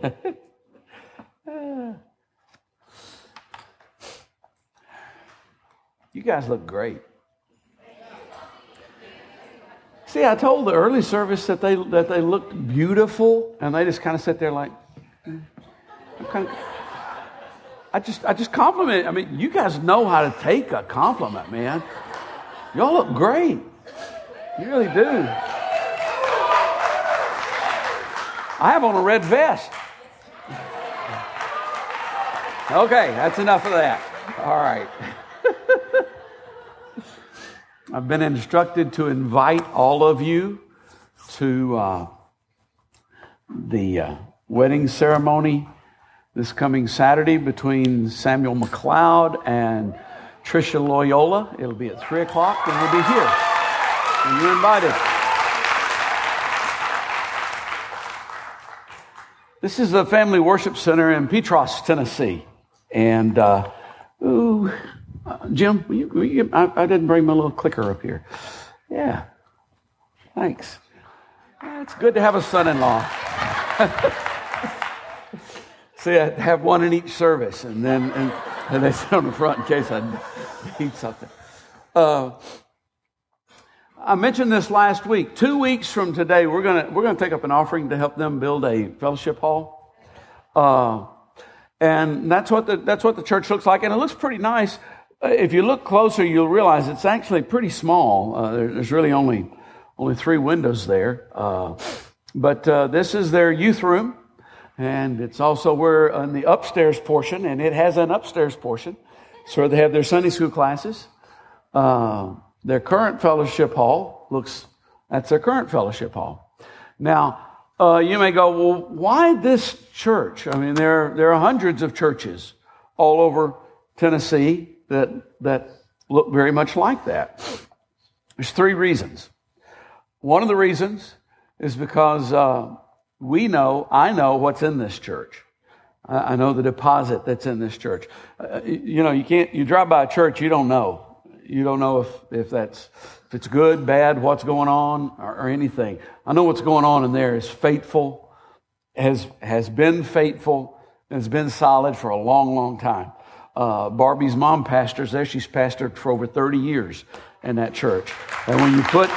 you guys look great. See, I told the early service that they that they looked beautiful, and they just kind of sit there like, kind of, I just I just compliment. I mean, you guys know how to take a compliment, man. Y'all look great. You really do. I have on a red vest. Okay, that's enough of that. All right. I've been instructed to invite all of you to uh, the uh, wedding ceremony this coming Saturday between Samuel McLeod and Tricia Loyola. It'll be at 3 o'clock, and we'll be here. And you're invited. This is the Family Worship Center in Petros, Tennessee. And, uh, ooh, Jim, will you, will you, I, I, didn't bring my little clicker up here. Yeah. Thanks. it's good to have a son in law. See, I have one in each service, and then and, and they sit on the front in case I need something. Uh, I mentioned this last week. Two weeks from today, we're gonna we're gonna take up an offering to help them build a fellowship hall, uh, and that's what the that's what the church looks like, and it looks pretty nice. Uh, if you look closer, you'll realize it's actually pretty small. Uh, there's really only only three windows there. Uh, but uh, this is their youth room, and it's also where in the upstairs portion, and it has an upstairs portion. So they have their Sunday school classes. Uh, their current fellowship hall looks that's their current fellowship hall. Now. Uh, you may go, well, why this church? I mean, there, there are hundreds of churches all over Tennessee that, that look very much like that. There's three reasons. One of the reasons is because uh, we know, I know what's in this church. I, know the deposit that's in this church. Uh, you know, you can't, you drive by a church, you don't know. You don't know if, if that's, if it's good, bad, what's going on, or, or anything. I know what's going on in there is faithful, has, has been faithful, has been solid for a long, long time. Uh, Barbie's mom pastors there. She's pastored for over 30 years in that church. And when you put,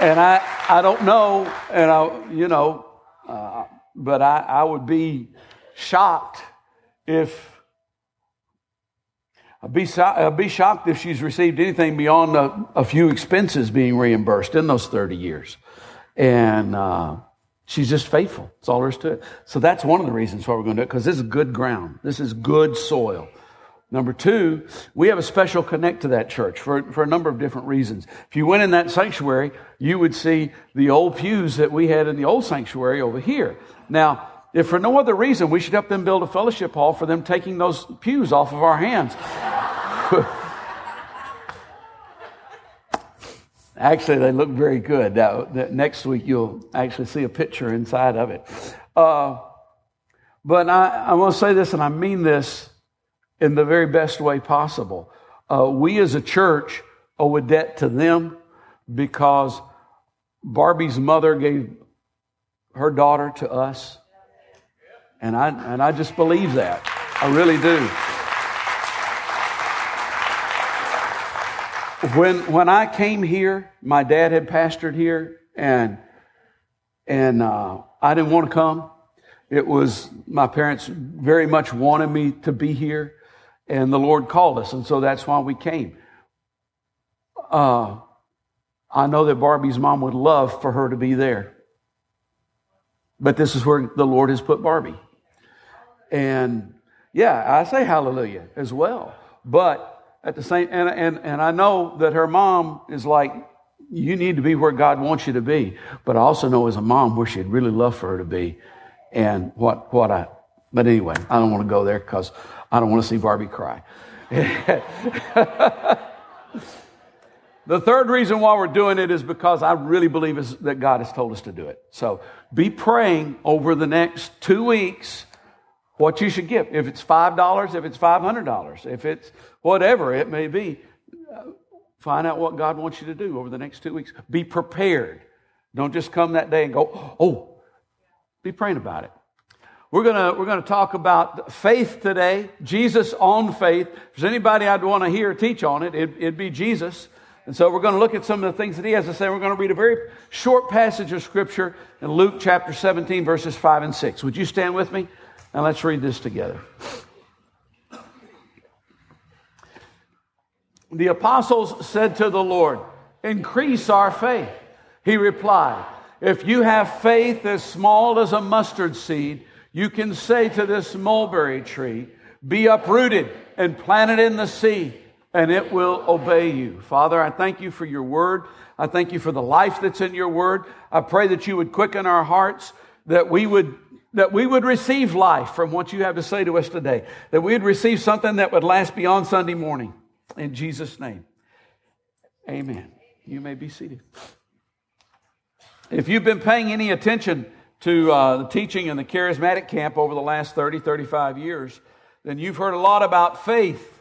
and I, I don't know, and I, you know, uh, but I, I would be shocked if, I'd be, I'd be shocked if she's received anything beyond a, a few expenses being reimbursed in those 30 years. And, uh, She's just faithful. That's all there is to it. So that's one of the reasons why we're going to do it, because this is good ground. This is good soil. Number two, we have a special connect to that church for, for a number of different reasons. If you went in that sanctuary, you would see the old pews that we had in the old sanctuary over here. Now, if for no other reason, we should help them build a fellowship hall for them taking those pews off of our hands. Actually, they look very good. Next week, you'll actually see a picture inside of it. Uh, but I, I want to say this, and I mean this in the very best way possible. Uh, we as a church owe a debt to them because Barbie's mother gave her daughter to us. And I, and I just believe that. I really do. When when I came here, my dad had pastored here, and and uh, I didn't want to come. It was my parents very much wanted me to be here, and the Lord called us, and so that's why we came. Uh, I know that Barbie's mom would love for her to be there, but this is where the Lord has put Barbie, and yeah, I say hallelujah as well, but at the same and, and and I know that her mom is like you need to be where God wants you to be. But I also know as a mom where she'd really love for her to be and what what I but anyway I don't want to go there because I don't want to see Barbie cry. The third reason why we're doing it is because I really believe is that God has told us to do it. So be praying over the next two weeks what you should give. If it's $5, if it's $500, if it's whatever it may be, uh, find out what God wants you to do over the next two weeks. Be prepared. Don't just come that day and go, oh, be praying about it. We're gonna, we're gonna talk about faith today, Jesus on faith. If there's anybody I'd want to hear teach on it, it, it'd be Jesus. And so we're going to look at some of the things that he has to say. We're going to read a very short passage of scripture in Luke chapter 17, verses 5 and 6. Would you stand with me? And let's read this together. The apostles said to the Lord, Increase our faith. He replied, If you have faith as small as a mustard seed, you can say to this mulberry tree, Be uprooted and planted in the sea and it will obey you. Father, I thank you for your word. I thank you for the life that's in your word. I pray that you would quicken our hearts, that we would that we would receive life from what you have to say to us today, that we would receive something that would last beyond Sunday morning. In Jesus' name. Amen. You may be seated. If you've been paying any attention to uh, the teaching in the charismatic camp over the last 30, 35 years, then you've heard a lot about faith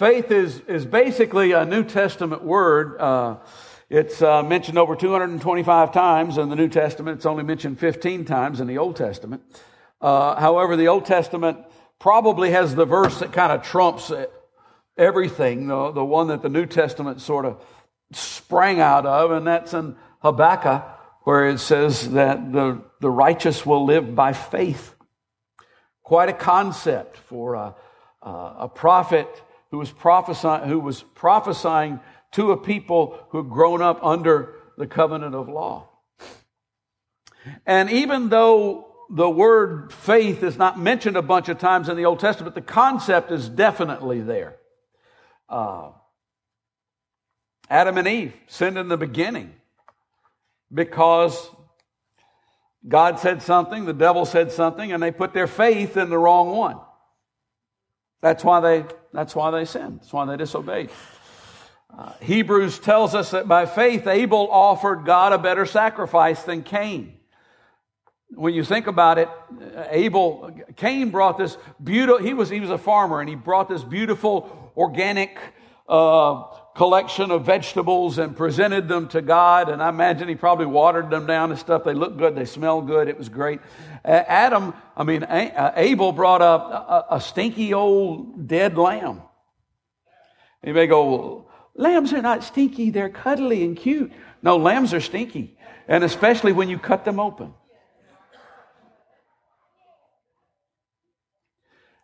Faith is, is basically a New Testament word. Uh, it's uh, mentioned over 225 times in the New Testament. It's only mentioned 15 times in the Old Testament. Uh, however, the Old Testament probably has the verse that kind of trumps it, everything, the, the one that the New Testament sort of sprang out of, and that's in Habakkuk, where it says that the, the righteous will live by faith. Quite a concept for a, a prophet who was prophesying, who was prophesying to a people who had grown up under the covenant of law. And even though the word faith is not mentioned a bunch of times in the Old Testament, the concept is definitely there. Uh, Adam and Eve sinned in the beginning because God said something, the devil said something, and they put their faith in the wrong one. That's why they, that's why they sinned. That's why they disobeyed. Uh, Hebrews tells us that by faith, Abel offered God a better sacrifice than Cain. When you think about it, Abel, Cain brought this beautiful, he was, he was a farmer and he brought this beautiful organic uh, collection of vegetables and presented them to God. And I imagine he probably watered them down and stuff. They looked good, they smelled good, it was great. Adam, I mean, uh, Abel brought up a, a stinky old dead lamb. You may go, lambs are not stinky, they're cuddly and cute. No, lambs are stinky, and especially when you cut them open.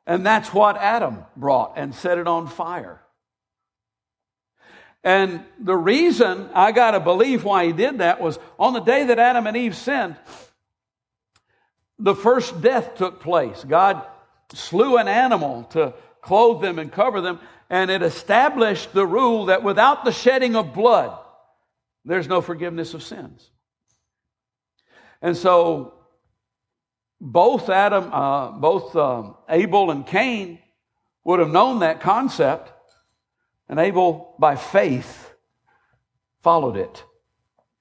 And that's what Adam brought and set it on fire. And the reason I got to believe why he did that was on the day that Adam and Eve sinned, the first death took place. God slew an animal to clothe them and cover them, and it established the rule that without the shedding of blood, there's no forgiveness of sins. And so, both Adam, uh, both um, Abel and Cain would have known that concept, and Abel, by faith, followed it.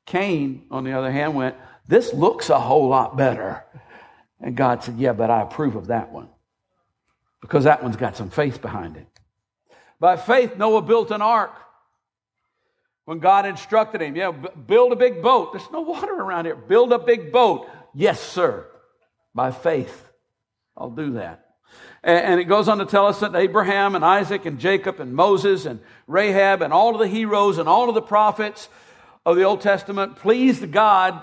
Cain, on the other hand, went, This looks a whole lot better. And God said, Yeah, but I approve of that one because that one's got some faith behind it. By faith, Noah built an ark. When God instructed him, yeah, build a big boat. There's no water around here. Build a big boat. Yes, sir. By faith, I'll do that. And it goes on to tell us that Abraham and Isaac and Jacob and Moses and Rahab and all of the heroes and all of the prophets of the Old Testament pleased God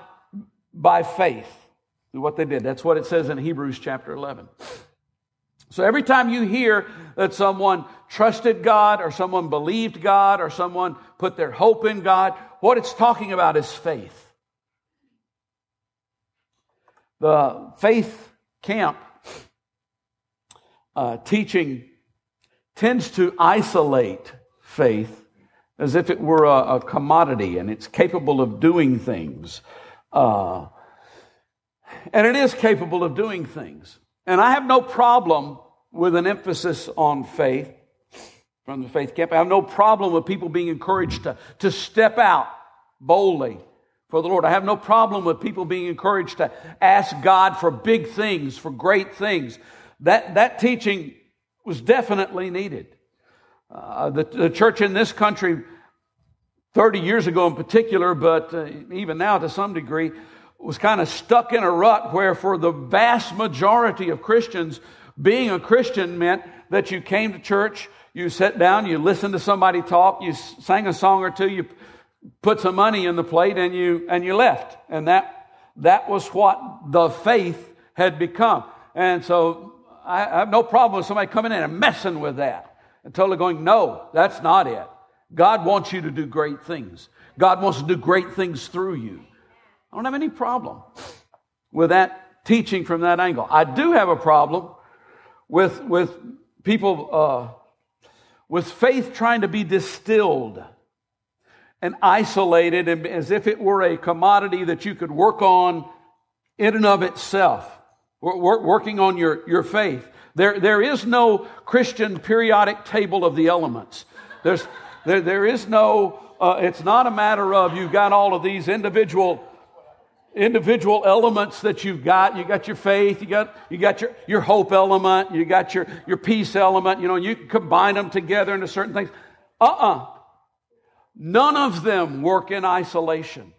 by faith through what they did. That's what it says in Hebrews chapter 11. So every time you hear that someone trusted God or someone believed God or someone put their hope in God, what it's talking about is faith. The faith camp uh, teaching tends to isolate faith as if it were a, a commodity and it's capable of doing things. Uh, and it is capable of doing things. And I have no problem with an emphasis on faith from the faith camp. I have no problem with people being encouraged to, to step out boldly for the Lord. I have no problem with people being encouraged to ask God for big things, for great things. That, that teaching was definitely needed. Uh, the, the church in this country, 30 years ago in particular, but uh, even now to some degree, was kind of stuck in a rut where for the vast majority of Christians, being a Christian meant that you came to church, you sat down, you listened to somebody talk, you sang a song or two, you put some money in the plate and you, and you left. And that, that was what the faith had become. And so I, I have no problem with somebody coming in and messing with that and totally going, no, that's not it. God wants you to do great things. God wants to do great things through you. I don't have any problem with that teaching from that angle. I do have a problem with, with people, uh, with faith trying to be distilled and isolated and as if it were a commodity that you could work on in and of itself, working on your, your faith. There, there is no Christian periodic table of the elements. There's, there, there is no, uh, it's not a matter of you've got all of these individual individual elements that you've got. You got your faith, you got you got your, your hope element, you got your, your peace element, you know, you can combine them together into certain things. Uh-uh. None of them work in isolation.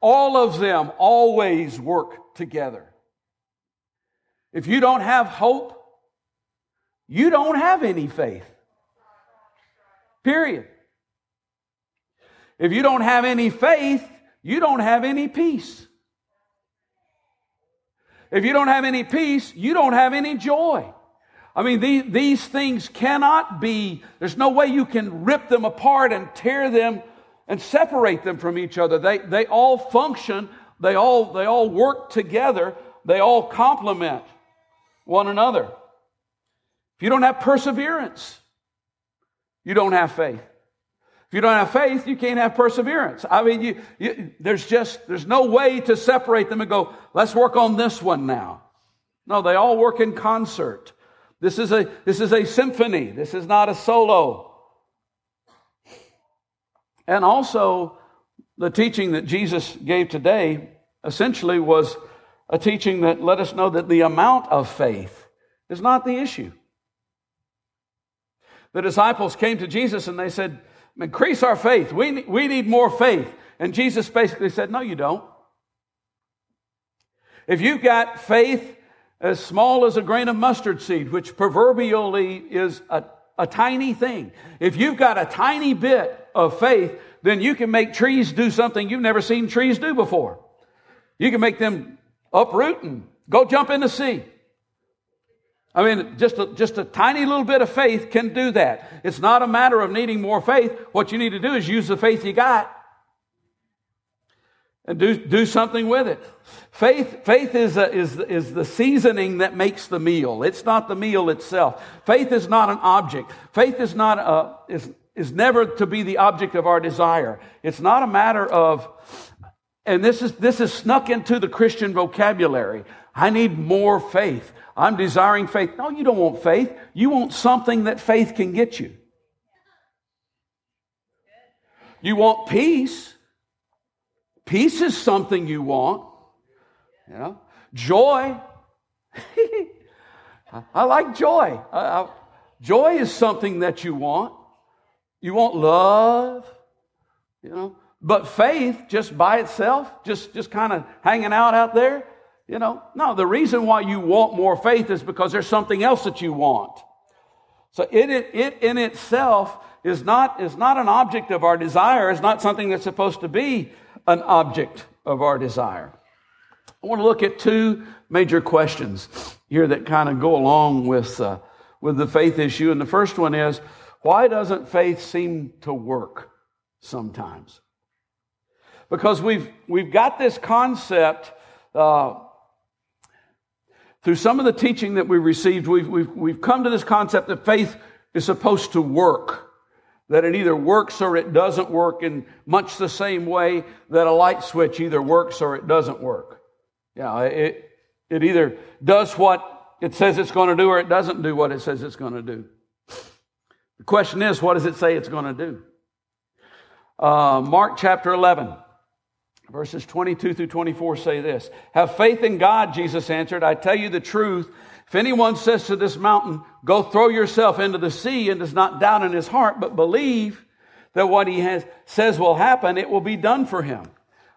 All of them always work together. If you don't have hope, you don't have any faith. Period. If you don't have any faith, you don't have any peace. If you don't have any peace, you don't have any joy. I mean, these, these things cannot be, there's no way you can rip them apart and tear them and separate them from each other. They, they all function, they all, they all work together, they all complement one another. If you don't have perseverance, you don't have faith. If you don't have faith, you can't have perseverance. I mean, you, you, there's just, there's no way to separate them and go, let's work on this one now. No, they all work in concert. This is a, this is a symphony. This is not a solo. And also, the teaching that Jesus gave today essentially was a teaching that let us know that the amount of faith is not the issue. The disciples came to Jesus and they said, increase our faith. We, we need more faith. And Jesus basically said, No, you don't. If you've got faith as small as a grain of mustard seed, which proverbially is a, a tiny thing, if you've got a tiny bit of faith, then you can make trees do something you've never seen trees do before. You can make them uproot and go jump in the sea. I mean, just a, just a tiny little bit of faith can do that. It's not a matter of needing more faith. What you need to do is use the faith you got and do, do something with it. Faith, faith is, a, is, is the seasoning that makes the meal. It's not the meal itself. Faith is not an object. Faith is not a, is, is never to be the object of our desire. It's not a matter of, and this is, this is snuck into the Christian vocabulary. I need more faith. I'm desiring faith. No, you don't want faith. You want something that faith can get you. You want peace. Peace is something you want. You know, joy. I like joy. I, I, joy is something that you want. You want love. You know, but faith just by itself, just just kind of hanging out out there, you know, no, the reason why you want more faith is because there's something else that you want. So it, it, it in itself is not, is not an object of our desire. It's not something that's supposed to be an object of our desire. I want to look at two major questions here that kind of go along with, uh, with the faith issue. And the first one is, why doesn't faith seem to work sometimes? Because we've, we've got this concept uh, through some of the teaching that we received, we've, we've, we've come to this concept that faith is supposed to work. That it either works or it doesn't work in much the same way that a light switch either works or it doesn't work. Yeah, it, it either does what it says it's going to do or it doesn't do what it says it's going to do. The question is, what does it say it's going to do? Uh, Mark chapter 11. Verses 22 through 24 say this Have faith in God, Jesus answered. I tell you the truth. If anyone says to this mountain, Go throw yourself into the sea, and does not doubt in his heart, but believe that what he has, says will happen, it will be done for him.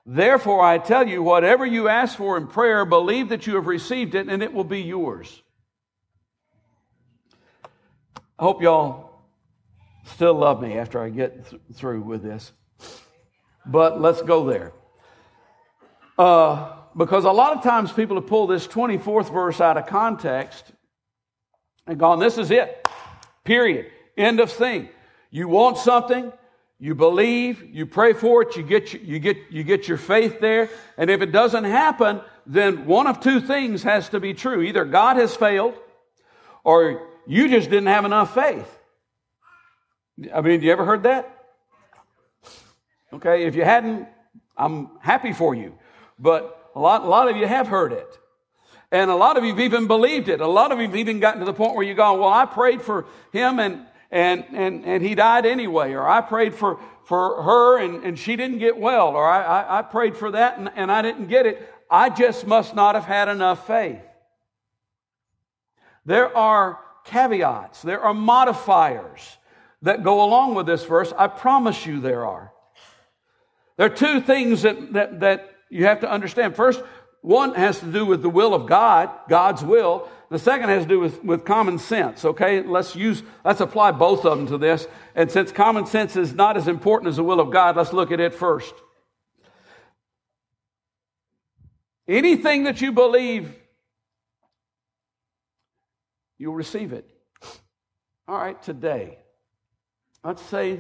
Therefore, I tell you, whatever you ask for in prayer, believe that you have received it and it will be yours. I hope y'all still love me after I get th- through with this. But let's go there. Uh, because a lot of times people have pulled this 24th verse out of context and gone, this is it. Period. End of thing. You want something, you believe, you pray for it, you get, you get, you get your faith there, and if it doesn't happen, then one of two things has to be true. Either God has failed, or you just didn't have enough faith. I mean, you ever heard that? Okay, if you hadn't, I'm happy for you. But a lot, a lot of you have heard it. And a lot of you have even believed it. A lot of you have even gotten to the point where you go, well, I prayed for him and, and, and, and he died anyway. Or I prayed for, for her and, and she didn't get well. Or I, I, I prayed for that and, and I didn't get it. I just must not have had enough faith. There are caveats. There are modifiers that go along with this verse. I promise you there are. There are two things that, that, that you have to understand. First, one has to do with the will of God, God's will. The second has to do with, with common sense, okay? Let's use, let's apply both of them to this. And since common sense is not as important as the will of God, let's look at it first. Anything that you believe, you'll receive it. All right, today. Let's say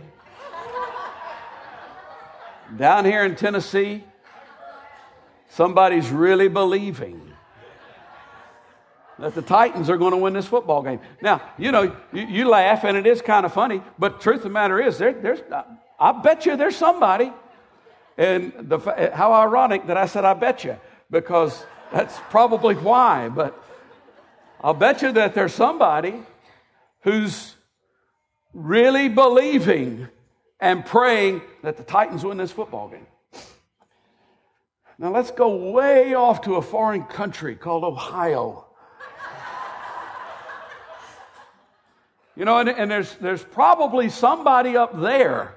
down here in Tennessee, somebody's really believing that the Titans are going to win this football game. Now, you know, you, you laugh and it is kind of funny, but truth of the matter is, there, there's, I bet you there's somebody. And the, how ironic that I said, I bet you, because that's probably why. But I'll bet you that there's somebody who's really believing and praying that the Titans win this football game. Now let's go way off to a foreign country called Ohio. you know, and, and, there's, there's probably somebody up there,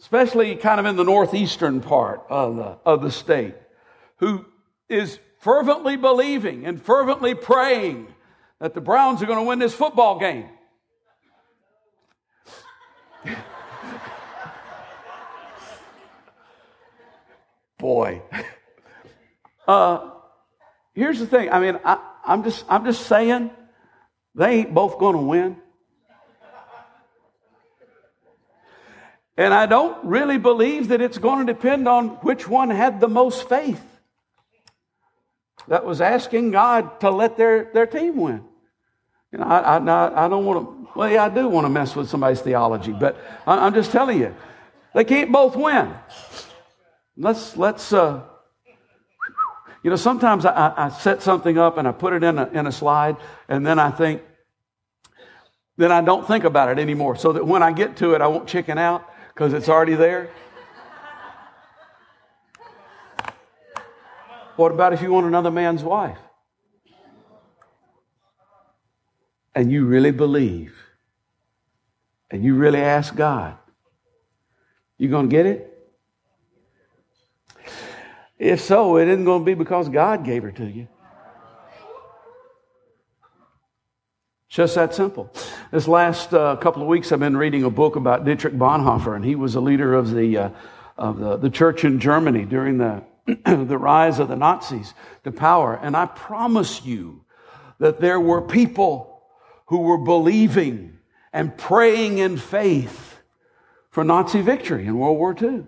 especially kind of in the northeastern part of the, of the state, who is fervently believing and fervently praying that the Browns are going to win this football game. Boy. Uh, here's the thing. I mean, I, I'm just, I'm just saying they ain't both going to win. And I don't really believe that it's going to depend on which one had the most faith. That was asking God to let their, their team win. You know, I, I, I don't want to, well, yeah, I do want to mess with somebody's theology, but I, am just telling you, they can't both win. Let's, let's, uh, you know, sometimes I, I set something up and I put it in a, in a slide, and then I think, then I don't think about it anymore, so that when I get to it, I won't chicken out because it's already there. What about if you want another man's wife? and you really believe and you really ask God, you going to get it? If so, it isn't going to be because God gave her to you. Just that simple. This last uh, couple of weeks, I've been reading a book about Dietrich Bonhoeffer, and he was a leader of the, uh, of the, the church in Germany during the, the rise of the Nazis to power. And I promise you that there were people who were believing and praying in faith for Nazi victory in World War II.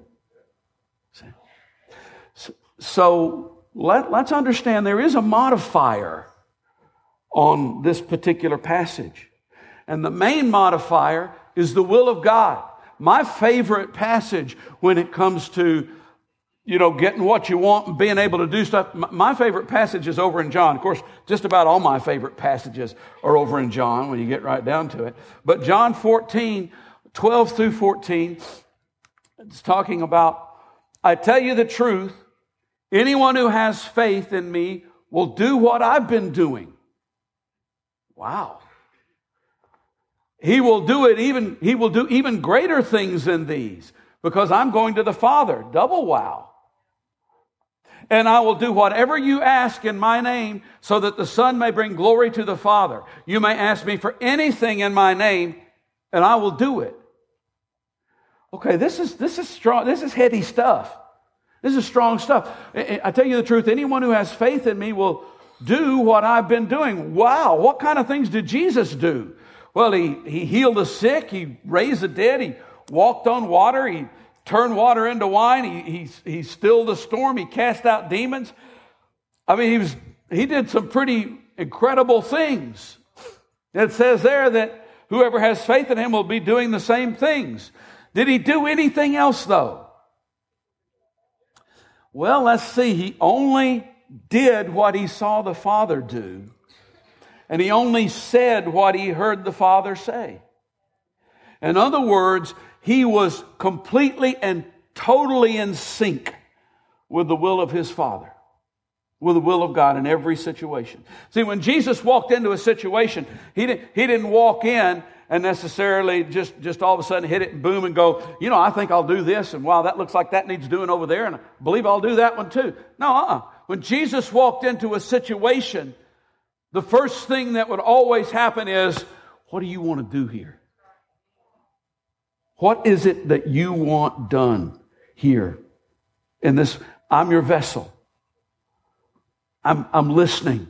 So let, us understand there is a modifier on this particular passage. And the main modifier is the will of God. My favorite passage when it comes to you know, getting what you want and being able to do stuff. My favorite passage is over in John. Of course, just about all my favorite passages are over in John when you get right down to it. But John 14, 12 through 14, it's talking about, I tell you the truth, anyone who has faith in me will do what I've been doing. Wow. He will do it even, he will do even greater things than these because I'm going to the Father. Double wow. and I will do whatever you ask in my name so that the Son may bring glory to the Father. You may ask me for anything in my name and I will do it. Okay, this is, this is strong, this is heady stuff. This is strong stuff. I tell you the truth, anyone who has faith in me will do what I've been doing. Wow, what kind of things did Jesus do? Well, he, he healed the sick, he raised the dead, he walked on water, he turned water into wine, he, he, he stilled the storm, he cast out demons. I mean, he was he did some pretty incredible things. It says there that whoever has faith in him will be doing the same things. Did he do anything else though? Well, let's see. He only did what he saw the Father do, and he only said what he heard the Father say. In other words, he was completely and totally in sync with the will of his Father, with the will of God in every situation. See, when Jesus walked into a situation, he didn't, he didn't walk in and necessarily just, just all of a sudden hit it and boom and go, you know, I think I'll do this, and wow, that looks like that needs doing over there, and I believe I'll do that one too. No, uh-uh. When Jesus walked into a situation, the first thing that would always happen is, what do you want to do here? What is it that you want done here in this? I'm your vessel. I'm, I'm listening.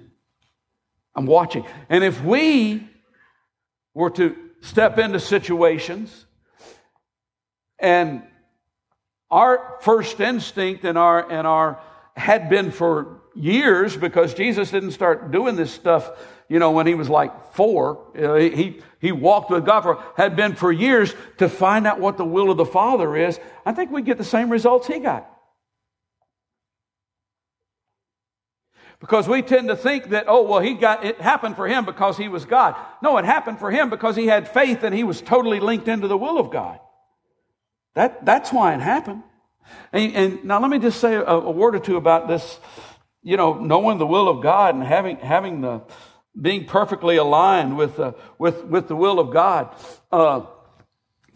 I'm watching. And if we were to step into situations and our first instinct and our, and our had been for years because Jesus didn't start doing this stuff, you know, when he was like four. Uh, he, he walked with God for, had been for years to find out what the will of the Father is. I think we get the same results he got. Because we tend to think that, oh, well, he got, it happened for him because he was God. No, it happened for him because he had faith and he was totally linked into the will of God. That, that's why it happened. And, and now let me just say a, a, word or two about this, you know, knowing the will of God and having, having the, being perfectly aligned with, uh, with, with the will of God. Uh,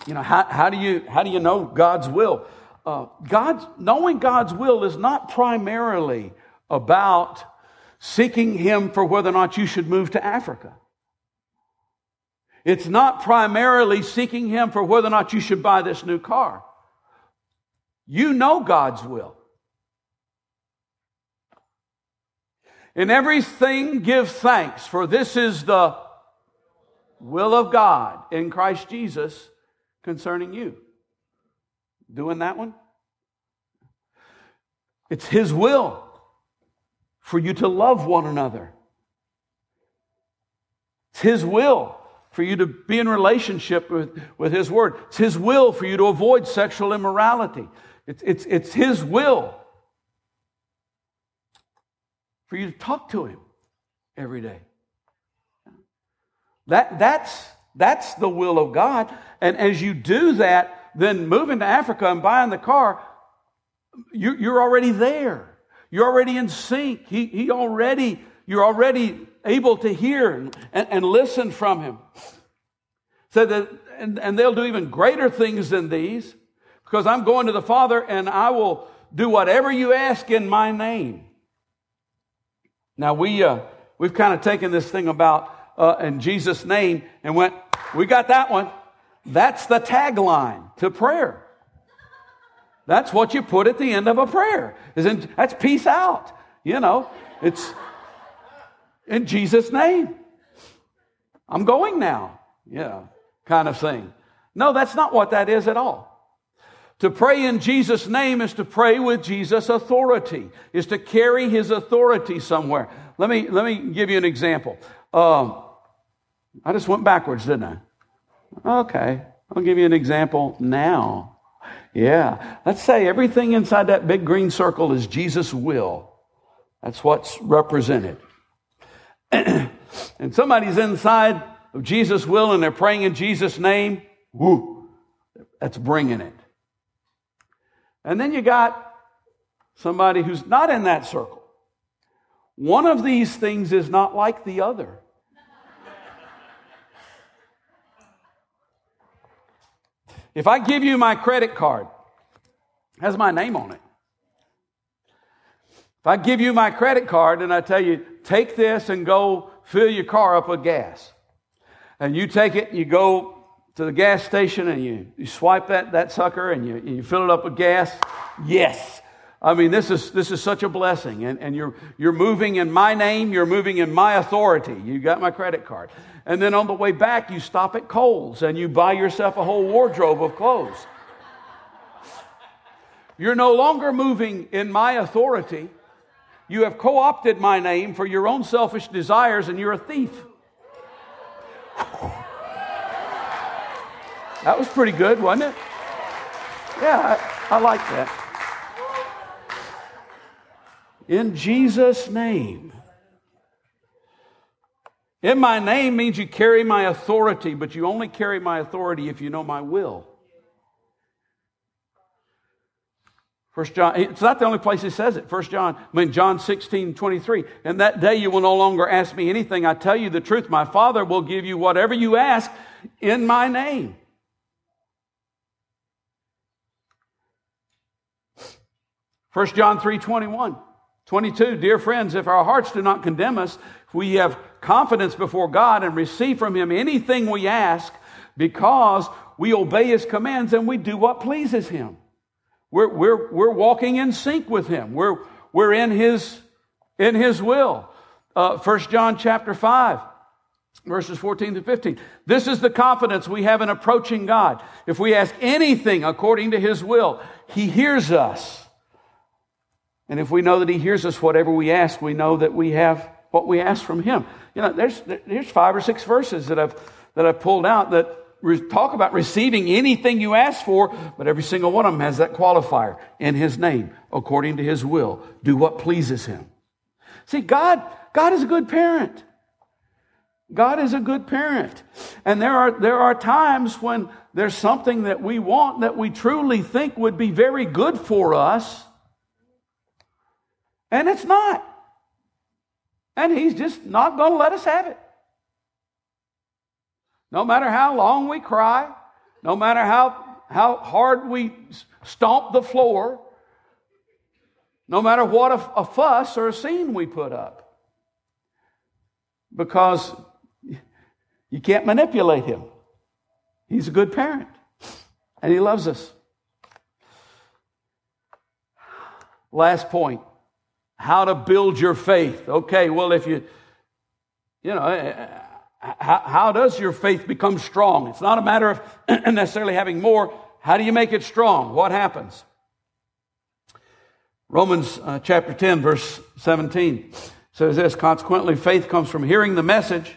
you know, how, how, do you, how do you know God's will? Uh, God's, knowing God's will is not primarily about seeking Him for whether or not you should move to Africa. It's not primarily seeking Him for whether or not you should buy this new car. You know God's will. In everything, give thanks, for this is the will of God in Christ Jesus concerning you. Doing that one? It's His will for you to love one another. It's His will for you to be in relationship with, with His Word. It's His will for you to avoid sexual immorality. It's, it's, it's His will for you to talk to Him every day. That, that's, that's the will of God. And as you do that, then moving to Africa and buying the car, you, you're already there. You're already in sync. He, he already, you're already able to hear and, and, and listen from him. So that, and, and they'll do even greater things than these because I'm going to the Father and I will do whatever you ask in my name. Now we, uh, we've kind of taken this thing about uh, in Jesus' name and went, we got that one. That's the tagline to prayer. That's what you put at the end of a prayer. Isn't that's peace out. You know, it's in Jesus' name. I'm going now. Yeah, kind of thing. No, that's not what that is at all. To pray in Jesus' name is to pray with Jesus' authority, is to carry his authority somewhere. Let me, let me give you an example. Um, I just went backwards, didn't I? Okay, I'll give you an example now. Yeah. Let's say everything inside that big green circle is Jesus' will. That's what's represented. and somebody's inside of Jesus' will and they're praying in Jesus' name. Woo. That's bringing it. And then you got somebody who's not in that circle. One of these things is not like the other. If I give you my credit card, has my name on it. If I give you my credit card and I tell you, take this and go fill your car up with gas, and you take it and you go to the gas station and you, you swipe that, that sucker and you, you fill it up with gas, yes. I mean, this is, this is such a blessing. And, and you're, you're moving in my name, you're moving in my authority. You got my credit card. And then on the way back, you stop at Kohl's and you buy yourself a whole wardrobe of clothes. You're no longer moving in my authority. You have co opted my name for your own selfish desires, and you're a thief. That was pretty good, wasn't it? Yeah, I, I like that. In Jesus' name. In my name means you carry my authority, but you only carry my authority if you know my will. First John, it's not the only place he says it. First John, I mean John 16, 23. And that day you will no longer ask me anything. I tell you the truth. My Father will give you whatever you ask in my name. First John 3, 21. 22, dear friends, if our hearts do not condemn us, we have confidence before God and receive from Him anything we ask because we obey His commands and we do what pleases Him. We're, we're, we're walking in sync with Him. We're, we're in His, in His will. Uh, 1 John chapter 5, verses 14 to 15. This is the confidence we have in approaching God. If we ask anything according to His will, He hears us. And if we know that He hears us, whatever we ask, we know that we have what we ask from Him. You know, there's, there's five or six verses that I've, that I've pulled out that talk about receiving anything you ask for, but every single one of them has that qualifier in His name, according to His will. Do what pleases Him. See, God, God is a good parent. God is a good parent. And there are, there are times when there's something that we want that we truly think would be very good for us, and it's not. And He's just not going to let us have it. No matter how long we cry, no matter how, how hard we stomp the floor, no matter what a, a fuss or a scene we put up. Because you can't manipulate him. He's a good parent and he loves us. Last point how to build your faith. Okay, well, if you, you know, how, how does your faith become strong? It's not a matter of necessarily having more. How do you make it strong? What happens? Romans uh, chapter 10, verse 17 says this Consequently, faith comes from hearing the message,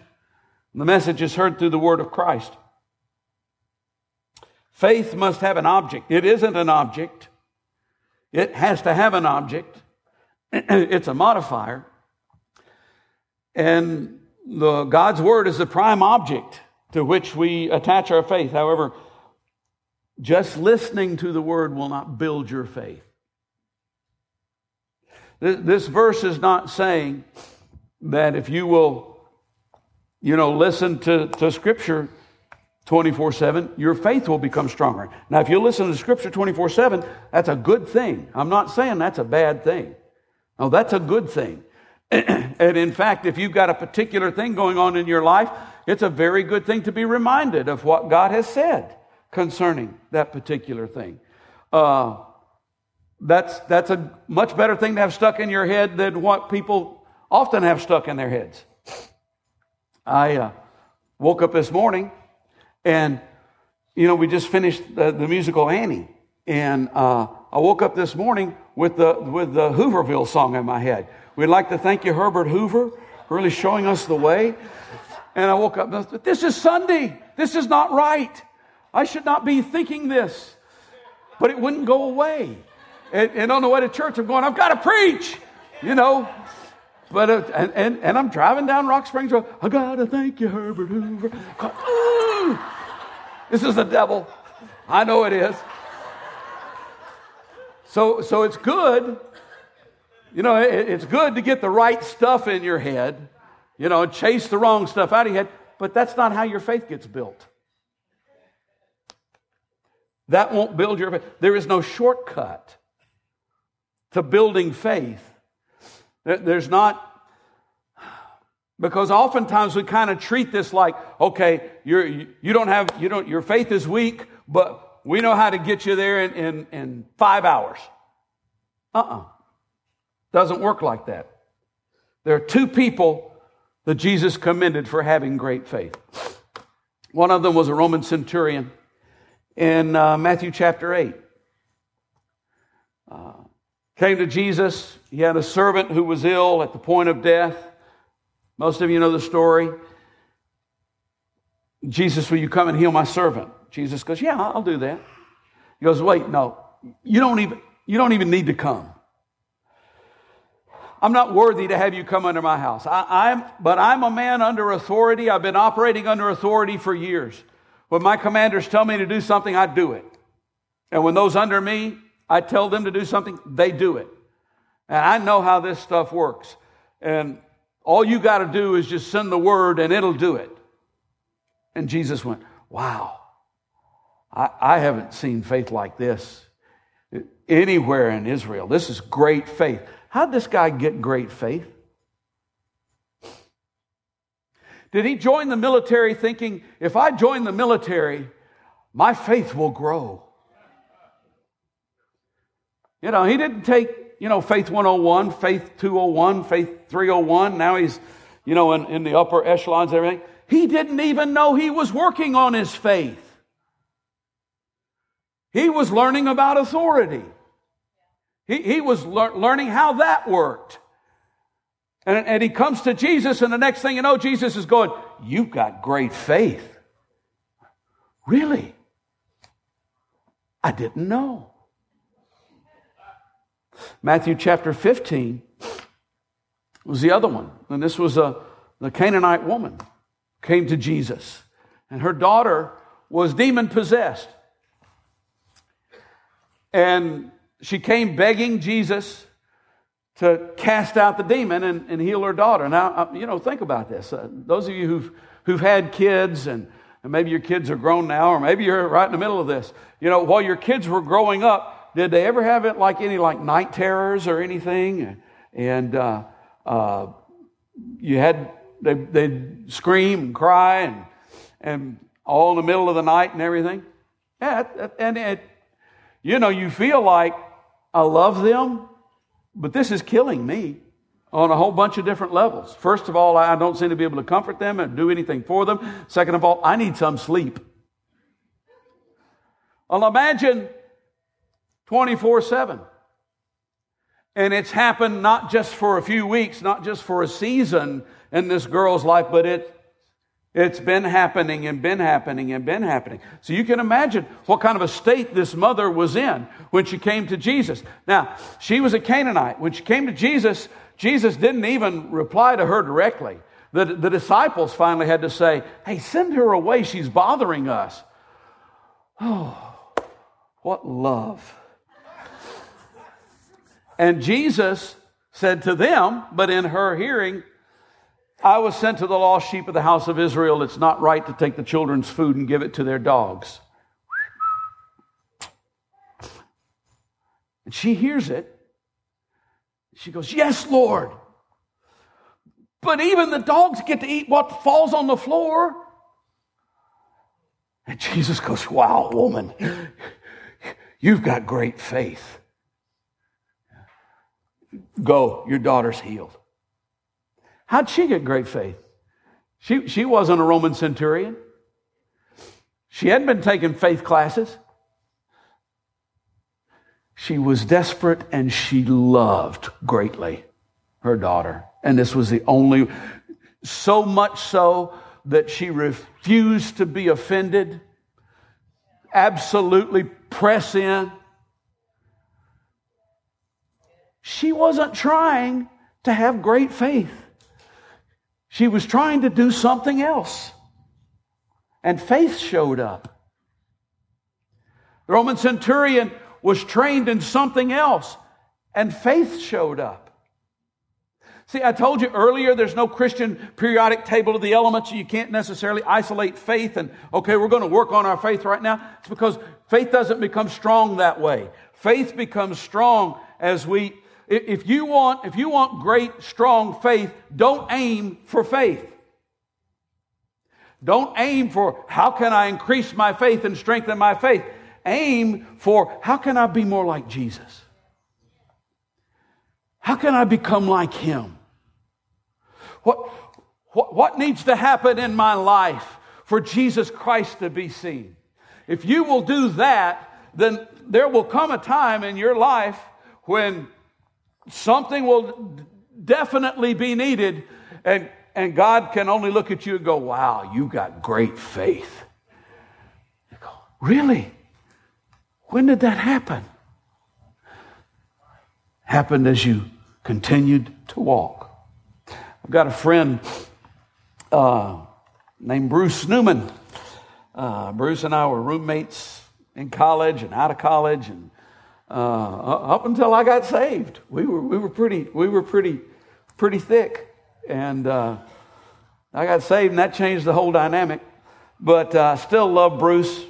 and the message is heard through the word of Christ. Faith must have an object. It isn't an object, it has to have an object. it's a modifier. And the, God's word is the prime object to which we attach our faith. However, just listening to the word will not build your faith. This, verse is not saying that if you will, you know, listen to, to scripture 24 7, your faith will become stronger. Now, if you listen to scripture 24 7, that's a good thing. I'm not saying that's a bad thing. No, that's a good thing. and in fact, if you've got a particular thing going on in your life, it's a very good thing to be reminded of what God has said concerning that particular thing. Uh, that's, that's a much better thing to have stuck in your head than what people often have stuck in their heads. I uh, woke up this morning and, you know, we just finished the, the musical Annie. And uh, I woke up this morning with the, with the Hooverville song in my head. We'd like to thank you, Herbert Hoover, for really showing us the way. And I woke up and I thought, this is Sunday. This is not right. I should not be thinking this. But it wouldn't go away. And, and on the way to church, I'm going, I've got to preach, you know. But uh, and, and, and I'm driving down Rock Springs Road. I gotta thank you, Herbert Hoover. This is the devil. I know it is. So so it's good you know, it, it's good to get the right stuff in your head, you know, and chase the wrong stuff out of your head, but that's not how your faith gets built. That won't build your faith. There is no shortcut to building faith There's not, because oftentimes we kind of treat this like, okay, you're, you don't have, you don't, your faith is weak, but we know how to get you there in, in, in five hours. Uh-uh. Doesn't work like that. There are two people that Jesus commended for having great faith. One of them was a Roman centurion in uh, Matthew chapter 8. Uh, came to Jesus. He had a servant who was ill at the point of death. Most of you know the story. Jesus, will you come and heal my servant? Jesus goes, Yeah, I'll do that. He goes, Wait, no, you don't even, you don't even need to come. I'm not worthy to have you come under my house. I, am but I'm a man under authority. I've been operating under authority for years. When my commanders tell me to do something, I do it. And when those under me, I tell them to do something, they do it. And I know how this stuff works. And all you got to do is just send the word and it'll do it. And Jesus went, Wow, I, I haven't seen faith like this anywhere in Israel. This is great faith. How did this guy get great faith? Did he join the military thinking, if I join the military, my faith will grow? You know, he didn't take, you know, faith 101, faith 201, faith 301. Now he's, you know, in, in the upper echelons everything. He didn't even know he was working on his faith. He was learning about authority. He, he was le- learning how that worked. And, and he comes to Jesus, and the next thing you know, Jesus is going, You've got great faith. Really? I didn't know. Matthew chapter 15 was the other one. And this was a the Canaanite woman came to Jesus. And her daughter was demon possessed. And she came begging Jesus to cast out the demon and, and heal her daughter. Now, you know, think about this. Uh, those of you who've, who've had kids and, and maybe your kids are grown now, or maybe you're right in the middle of this. You know, while your kids were growing up, did they ever have it like any like night terrors or anything? And uh, uh, you had they, they'd scream and cry and and all in the middle of the night and everything. Yeah, and it, you know, you feel like I love them, but this is killing me on a whole bunch of different levels. First of all, I don't seem to be able to comfort them and do anything for them. Second of all, I need some sleep. Well, imagine 24 7. And it's happened not just for a few weeks, not just for a season in this girl's life, but it it's been happening and been happening and been happening. So you can imagine what kind of a state this mother was in when she came to Jesus. Now, she was a Canaanite. When she came to Jesus, Jesus didn't even reply to her directly. The, the disciples finally had to say, Hey, send her away. She's bothering us. Oh, what love. And Jesus said to them, but in her hearing, I was sent to the lost sheep of the house of Israel. It's not right to take the children's food and give it to their dogs. And she hears it. She goes, Yes, Lord. But even the dogs get to eat what falls on the floor. And Jesus goes, Wow, woman, you've got great faith. Go, your daughter's healed. How'd she get great faith? She, she wasn't a Roman centurion. She hadn't been taking faith classes. She was desperate and she loved greatly her daughter. And this was the only, so much so that she refused to be offended, absolutely press in. She wasn't trying to have great faith. She was trying to do something else. And faith showed up. The Roman centurion was trained in something else, and faith showed up. See, I told you earlier there's no Christian periodic table of the elements. You can't necessarily isolate faith and, okay, we're going to work on our faith right now. It's because faith doesn't become strong that way. Faith becomes strong as we If you want, if you want great, strong faith, don't aim for faith. Don't aim for how can I increase my faith and strengthen my faith. Aim for how can I be more like Jesus? How can I become like him? What, what, what needs to happen in my life for Jesus Christ to be seen? If you will do that, then there will come a time in your life when something will definitely be needed and and God can only look at you and go, wow, you got great faith. You go, really? When did that happen? Happened as you continued to walk. I've got a friend uh, named Bruce Newman. Uh, Bruce and I were roommates in college and out of college, and up until I got saved, we were we were pretty we were pretty pretty thick. And uh, I got saved, and that changed the whole dynamic. But I uh, still love Bruce.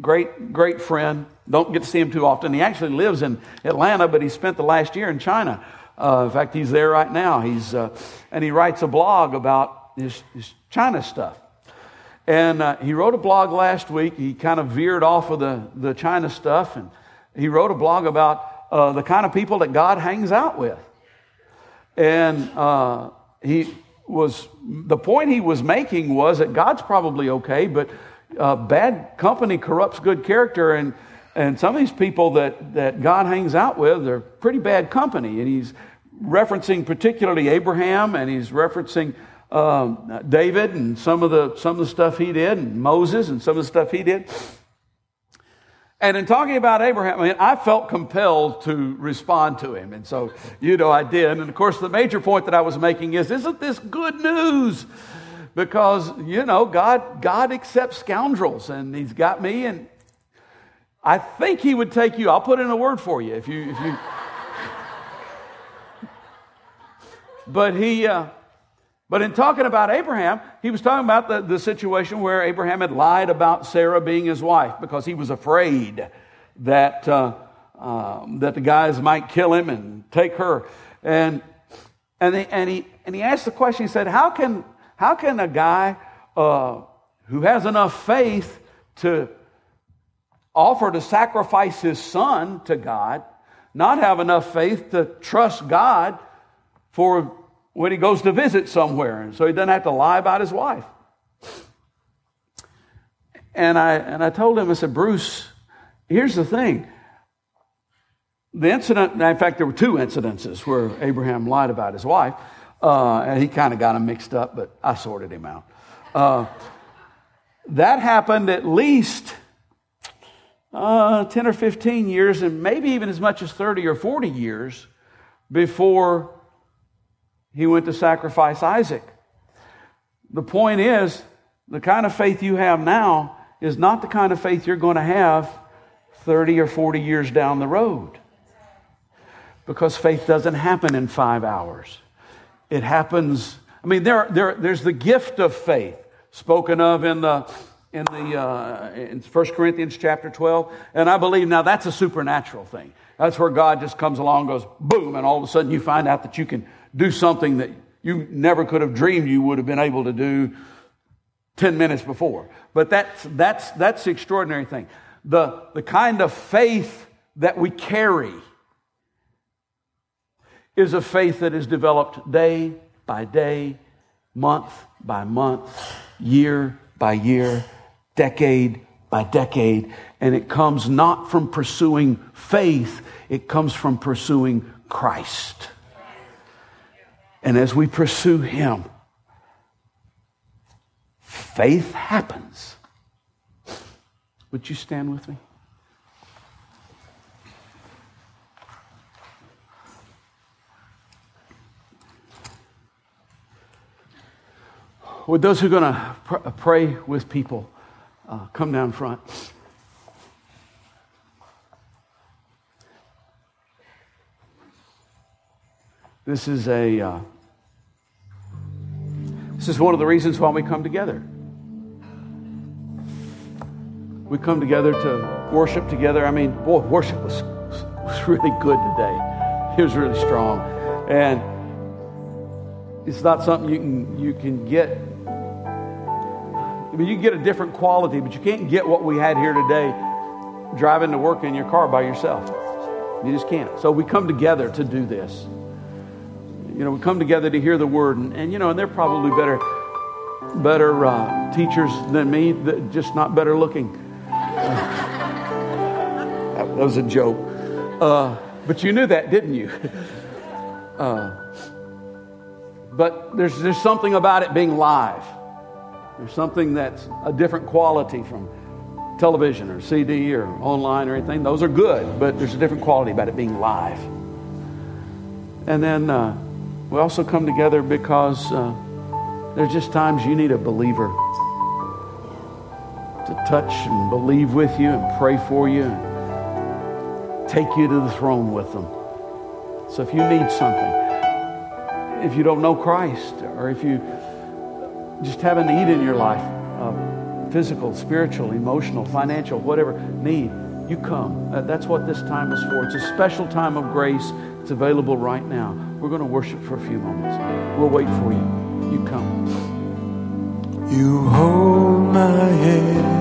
Great, great friend. Don't get to see him too often. He actually lives in Atlanta, but he spent the last year in China. Uh, in fact, he's there right now. He's, uh, and he writes a blog about his, his China stuff. And uh, he wrote a blog last week. He kind of veered off of the, the China stuff, and he wrote a blog about uh, the kind of people that God hangs out with. And uh, he was the point he was making was that God's probably okay, but uh, bad company corrupts good character, and and some of these people that that God hangs out with are pretty bad company, and he's referencing particularly Abraham, and he's referencing um, David and some of the some of the stuff he did, and Moses and some of the stuff he did. And in talking about Abraham, I mean, I felt compelled to respond to him. And so, you know, I did. And of course, the major point that I was making is, isn't this good news? Because, you know, God, God accepts scoundrels and he's got me and I think he would take you. I'll put in a word for you if you, if you. but he, uh, but in talking about Abraham, he was talking about the, the situation where Abraham had lied about Sarah being his wife because he was afraid that, uh, um, that the guys might kill him and take her. And, and, he, and, he, and he asked the question, he said, How can, how can a guy uh, who has enough faith to offer to sacrifice his son to God not have enough faith to trust God for when he goes to visit somewhere, and so he doesn't have to lie about his wife. And I, and I told him, I said, Bruce, here's the thing. The incident, in fact, there were two incidences where Abraham lied about his wife. Uh, and he kind of got them mixed up, but I sorted him out. Uh, that happened at least uh, 10 or 15 years, and maybe even as much as 30 or 40 years before he went to sacrifice Isaac. The point is, the kind of faith you have now is not the kind of faith you're going to have 30 or 40 years down the road. Because faith doesn't happen in five hours. It happens, I mean, there, there, there's the gift of faith spoken of in the in the uh, in 1 Corinthians chapter 12. And I believe now that's a supernatural thing. That's where God just comes along, goes boom, and all of a sudden you find out that you can do something that you never could have dreamed you would have been able to do 10 minutes before. But that's, that's, that's the extraordinary thing. The, the kind of faith that we carry is a faith that is developed day by day, month by month, year by year, decade by decade. And it comes not from pursuing faith, it comes from pursuing Christ. And as we pursue Him, faith happens. Would you stand with me? Would those who are going to pr- pray with people uh, come down front? This is a. Uh, this is one of the reasons why we come together. We come together to worship together. I mean, boy, worship was, was really good today. It was really strong. And it's not something you can, you can get. I mean, you can get a different quality, but you can't get what we had here today driving to work in your car by yourself. You just can't. So we come together to do this. You know, we come together to hear the word, and, and you know, and they're probably better, better uh, teachers than me, just not better looking. Uh, that, was a joke. Uh, but you knew that, didn't you? Uh, but there's, there's something about it being live. There's something that's a different quality from television or CD or online or anything. Those are good, but there's a different quality about it being live. And then uh, we also come together because uh, there's just times you need a believer to touch and believe with you and pray for you and take you to the throne with them. So if you need something, if you don't know Christ, or if you just have a need in your life, uh, physical, spiritual, emotional, financial, whatever need, you come. Uh, that's what this time is for. It's a special time of grace. It's available right now. We're going to worship for a few moments. We'll wait for you. You come. You hold my hand.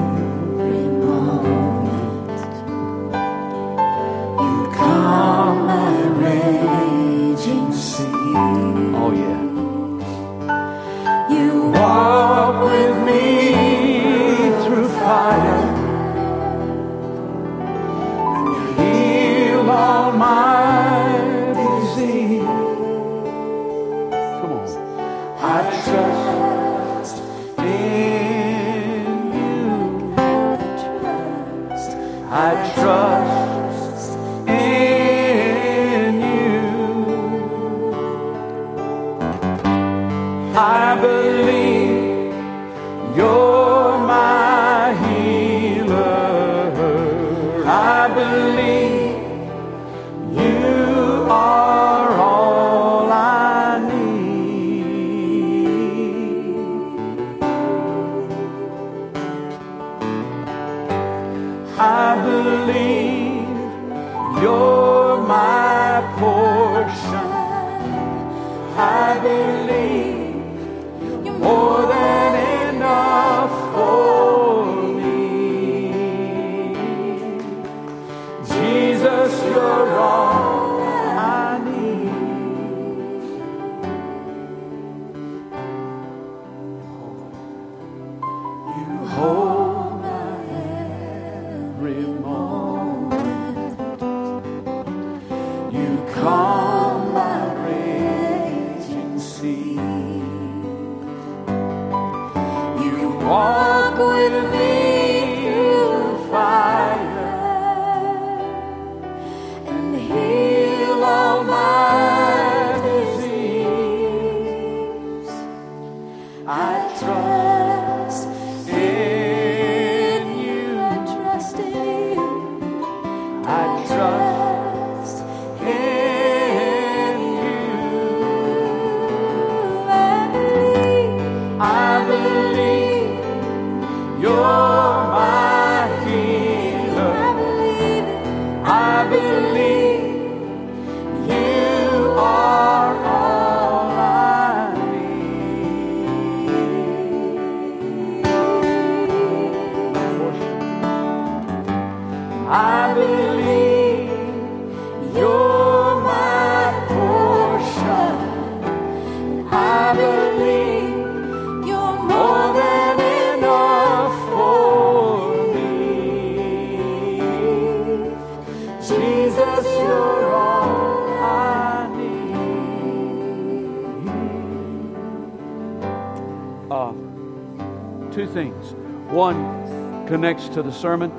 Connects to the sermon.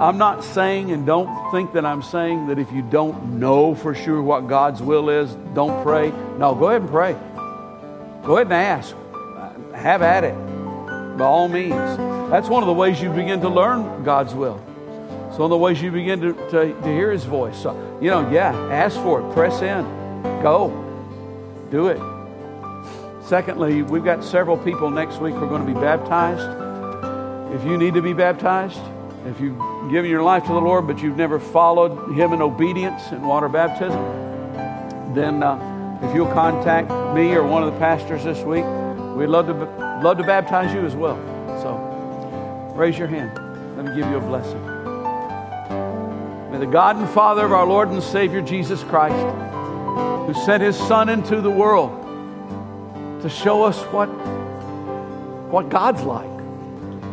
I'm not saying, and don't think that I'm saying that if you don't know for sure what God's will is, don't pray. No, go ahead and pray. Go ahead and ask. Have at it, by all means. That's one of the ways you begin to learn God's will. It's one of the ways you begin to, to, to hear His voice. So, you know, yeah, ask for it. Press in. Go. Do it. Secondly, we've got several people next week who are going to be baptized. If you need to be baptized, if you've given your life to the Lord, but you've never followed Him in obedience in water baptism, then uh, if you'll contact me or one of the pastors this week, we'd love to, love to baptize you as well. So raise your hand. Let me give you a blessing. May the God and Father of our Lord and Savior Jesus Christ, who sent His Son into the world to show us what, what God's like,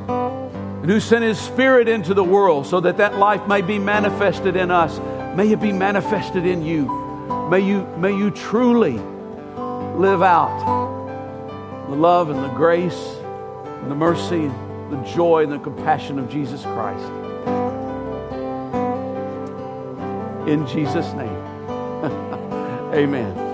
and who sent His Spirit into the world so that that life may be manifested in us, may it be manifested in you. May you, may you truly live out the love and the grace and the mercy and the joy and the compassion of Jesus Christ. In Jesus' name. Amen.